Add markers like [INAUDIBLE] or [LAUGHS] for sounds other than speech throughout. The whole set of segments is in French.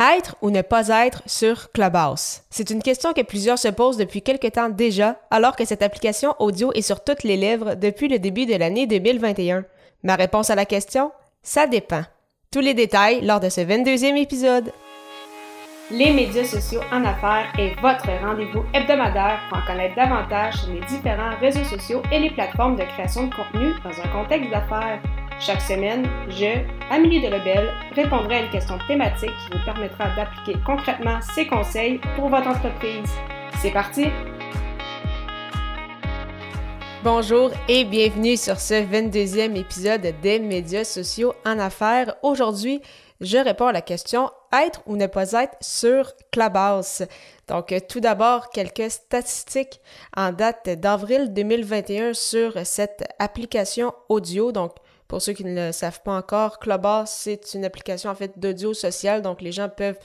Être ou ne pas être sur Clubhouse? C'est une question que plusieurs se posent depuis quelque temps déjà, alors que cette application audio est sur toutes les lèvres depuis le début de l'année 2021. Ma réponse à la question? Ça dépend. Tous les détails lors de ce 22e épisode. Les médias sociaux en affaires est votre rendez-vous hebdomadaire pour en connaître davantage sur les différents réseaux sociaux et les plateformes de création de contenu dans un contexte d'affaires. Chaque semaine, je, Amélie Delebel, répondrai à une question thématique qui vous permettra d'appliquer concrètement ces conseils pour votre entreprise. C'est parti! Bonjour et bienvenue sur ce 22e épisode des médias sociaux en affaires. Aujourd'hui, je réponds à la question être ou ne pas être sur Clubhouse. Donc, tout d'abord, quelques statistiques en date d'avril 2021 sur cette application audio. Donc, pour ceux qui ne le savent pas encore, Clubhouse, c'est une application en fait d'audio social, donc les gens peuvent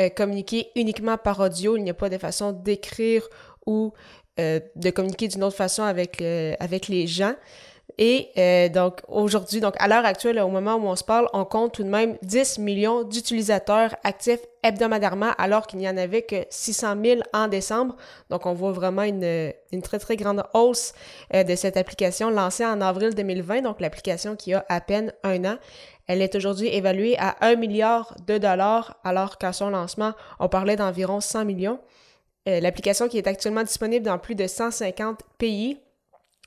euh, communiquer uniquement par audio. Il n'y a pas de façon d'écrire ou euh, de communiquer d'une autre façon avec, euh, avec les gens. Et euh, donc aujourd'hui, donc à l'heure actuelle, au moment où on se parle, on compte tout de même 10 millions d'utilisateurs actifs hebdomadairement, alors qu'il n'y en avait que 600 000 en décembre. Donc on voit vraiment une, très très grande hausse euh, de cette application lancée en avril 2020, donc l'application qui a à peine un an. Elle est aujourd'hui évaluée à 1 milliard de dollars, alors qu'à son lancement, on parlait d'environ 100 millions. Euh, l'application qui est actuellement disponible dans plus de 150 pays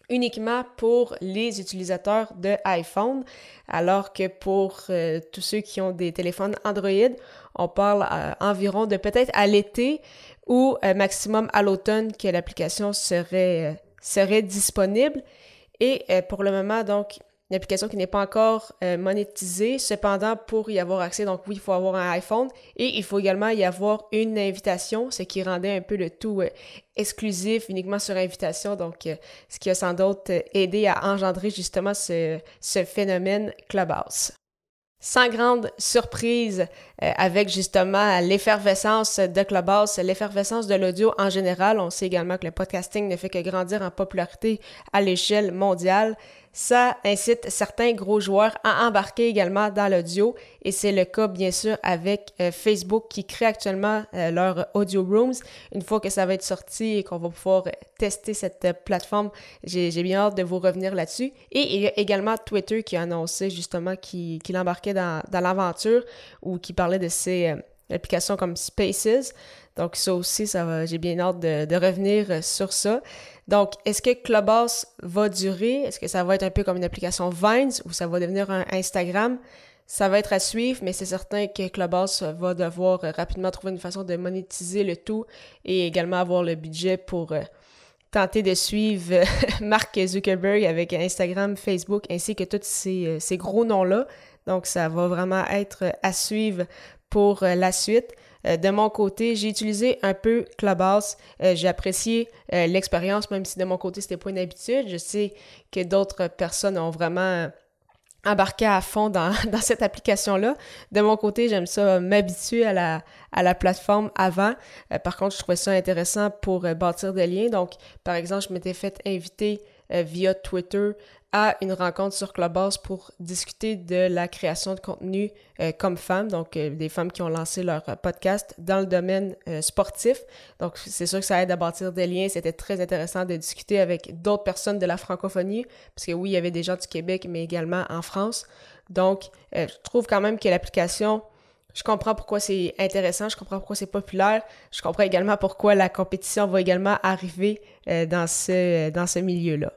uniquement pour les utilisateurs de iPhone, alors que pour euh, tous ceux qui ont des téléphones Android, on parle euh, environ de peut-être à l'été ou euh, maximum à l'automne que l'application serait, serait disponible. Et pour le moment, donc, une application qui n'est pas encore euh, monétisée. Cependant, pour y avoir accès, donc oui, il faut avoir un iPhone et il faut également y avoir une invitation, ce qui rendait un peu le tout euh, exclusif, uniquement sur invitation. Donc, euh, ce qui a sans doute aidé à engendrer justement ce, ce phénomène Clubhouse. Sans grande surprise, avec justement l'effervescence de Clubhouse, l'effervescence de l'audio en général, on sait également que le podcasting ne fait que grandir en popularité à l'échelle mondiale ça incite certains gros joueurs à embarquer également dans l'audio et c'est le cas bien sûr avec euh, Facebook qui crée actuellement euh, leur audio rooms. Une fois que ça va être sorti et qu'on va pouvoir tester cette euh, plateforme, j'ai bien hâte de vous revenir là-dessus. Et il y a également Twitter qui a annoncé justement qu'il embarquait dans, dans l'aventure ou qui parlait de ces applications comme Spaces. Donc ça aussi, ça j'ai bien hâte de, revenir sur ça. Donc, est-ce que Clubhouse va durer? Est-ce que ça va être un peu comme une application Vines ou ça va devenir un Instagram? Ça va être à suivre, mais c'est certain que Clubhouse va devoir rapidement trouver une façon de monétiser le tout et également avoir le budget pour euh, tenter de suivre [LAUGHS] Mark Zuckerberg avec Instagram, Facebook, ainsi que tous ces, euh, ces gros noms-là. Donc, ça va vraiment être à suivre pour euh, la suite. Euh, de mon côté, j'ai utilisé un peu Clubhouse. Euh, j'ai apprécié euh, l'expérience, même si de mon côté, c'était pas une habitude. Je sais que d'autres personnes ont vraiment embarqué à fond [LAUGHS] dans, cette application-là. De mon côté, j'aime ça m'habituer à la, à la plateforme avant. par contre, je trouvais ça intéressant pour bâtir des liens. Donc, par exemple, je m'étais fait inviter via Twitter à une rencontre sur Clubhouse pour discuter de la création de contenu euh, comme femme, donc euh, des femmes qui ont lancé leur podcast dans le domaine euh, sportif. Donc c'est sûr que ça aide à bâtir des liens. C'était très intéressant de discuter avec d'autres personnes de la francophonie, parce que oui, il y avait des gens du Québec, mais également en France. Donc je trouve quand même que l'application je comprends pourquoi c'est intéressant, je comprends pourquoi c'est populaire, je comprends également pourquoi la compétition va également arriver dans ce, dans ce milieu-là.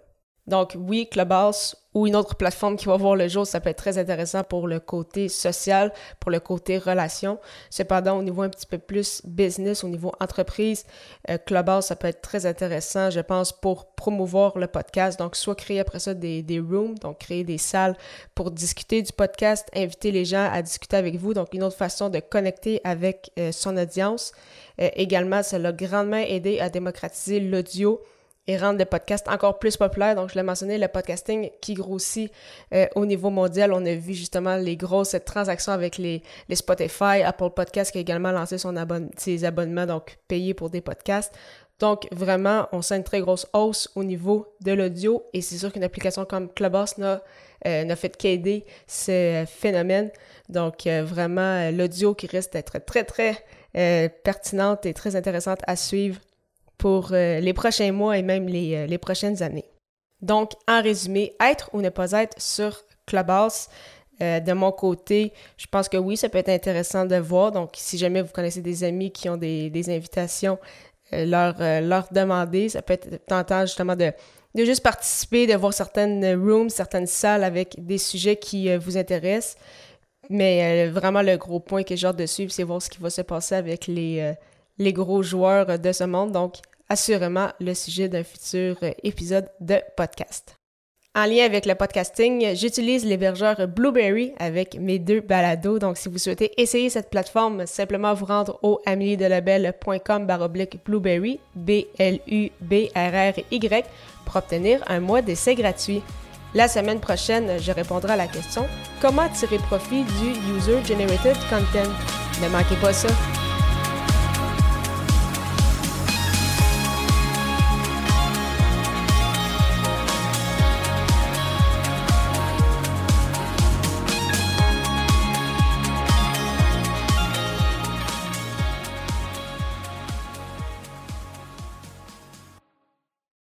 Donc oui, Clubhouse ou une autre plateforme qui va voir le jour, ça peut être très intéressant pour le côté social, pour le côté relation. Cependant, au niveau un petit peu plus business, au niveau entreprise, euh, Clubhouse, ça peut être très intéressant, je pense, pour promouvoir le podcast. Donc, soit créer après ça des, rooms, donc créer des salles pour discuter du podcast, inviter les gens à discuter avec vous. Donc, une autre façon de connecter avec euh, son audience. Euh, également, ça l'a grandement aidé à démocratiser l'audio et rendre le podcast encore plus populaire. Donc, je l'ai mentionné, le podcasting qui grossit euh, au niveau mondial. On a vu justement les grosses transactions avec les, les Spotify, Apple Podcast qui a également lancé son ses abonnements, donc payés pour des podcasts. Donc, vraiment, on sent une très grosse hausse au niveau de l'audio et c'est sûr qu'une application comme Clubhouse n'a n'a fait qu'aider ce phénomène. Donc, vraiment, l'audio qui risque d'être très, très pertinente et très intéressante à suivre pour les prochains mois et même les, les prochaines années. Donc, en résumé, être ou ne pas être sur Clubhouse, euh, de mon côté, je pense que oui, ça peut être intéressant de voir. Donc, si jamais vous connaissez des amis qui ont des, invitations, euh, leur, euh, leur demander. Ça peut être tentant justement de, de juste participer, de voir certaines rooms, certaines salles avec des sujets qui vous intéressent. Mais vraiment, le gros point que j'ai hâte de suivre, c'est voir ce qui va se passer avec les, les gros joueurs de ce monde. Donc, assurément, le sujet d'un futur épisode de podcast. En lien avec le podcasting, j'utilise l'hébergeur Blueberry avec mes deux balados. Donc, si vous souhaitez essayer cette plateforme, simplement vous rendre au ameliedelabel.com baroblique Blueberry, B-L-U-B-R-R-Y, pour obtenir un mois d'essai gratuit. La semaine prochaine, je répondrai à la question Comment tirer profit du User Generated Content? Ne manquez pas ça.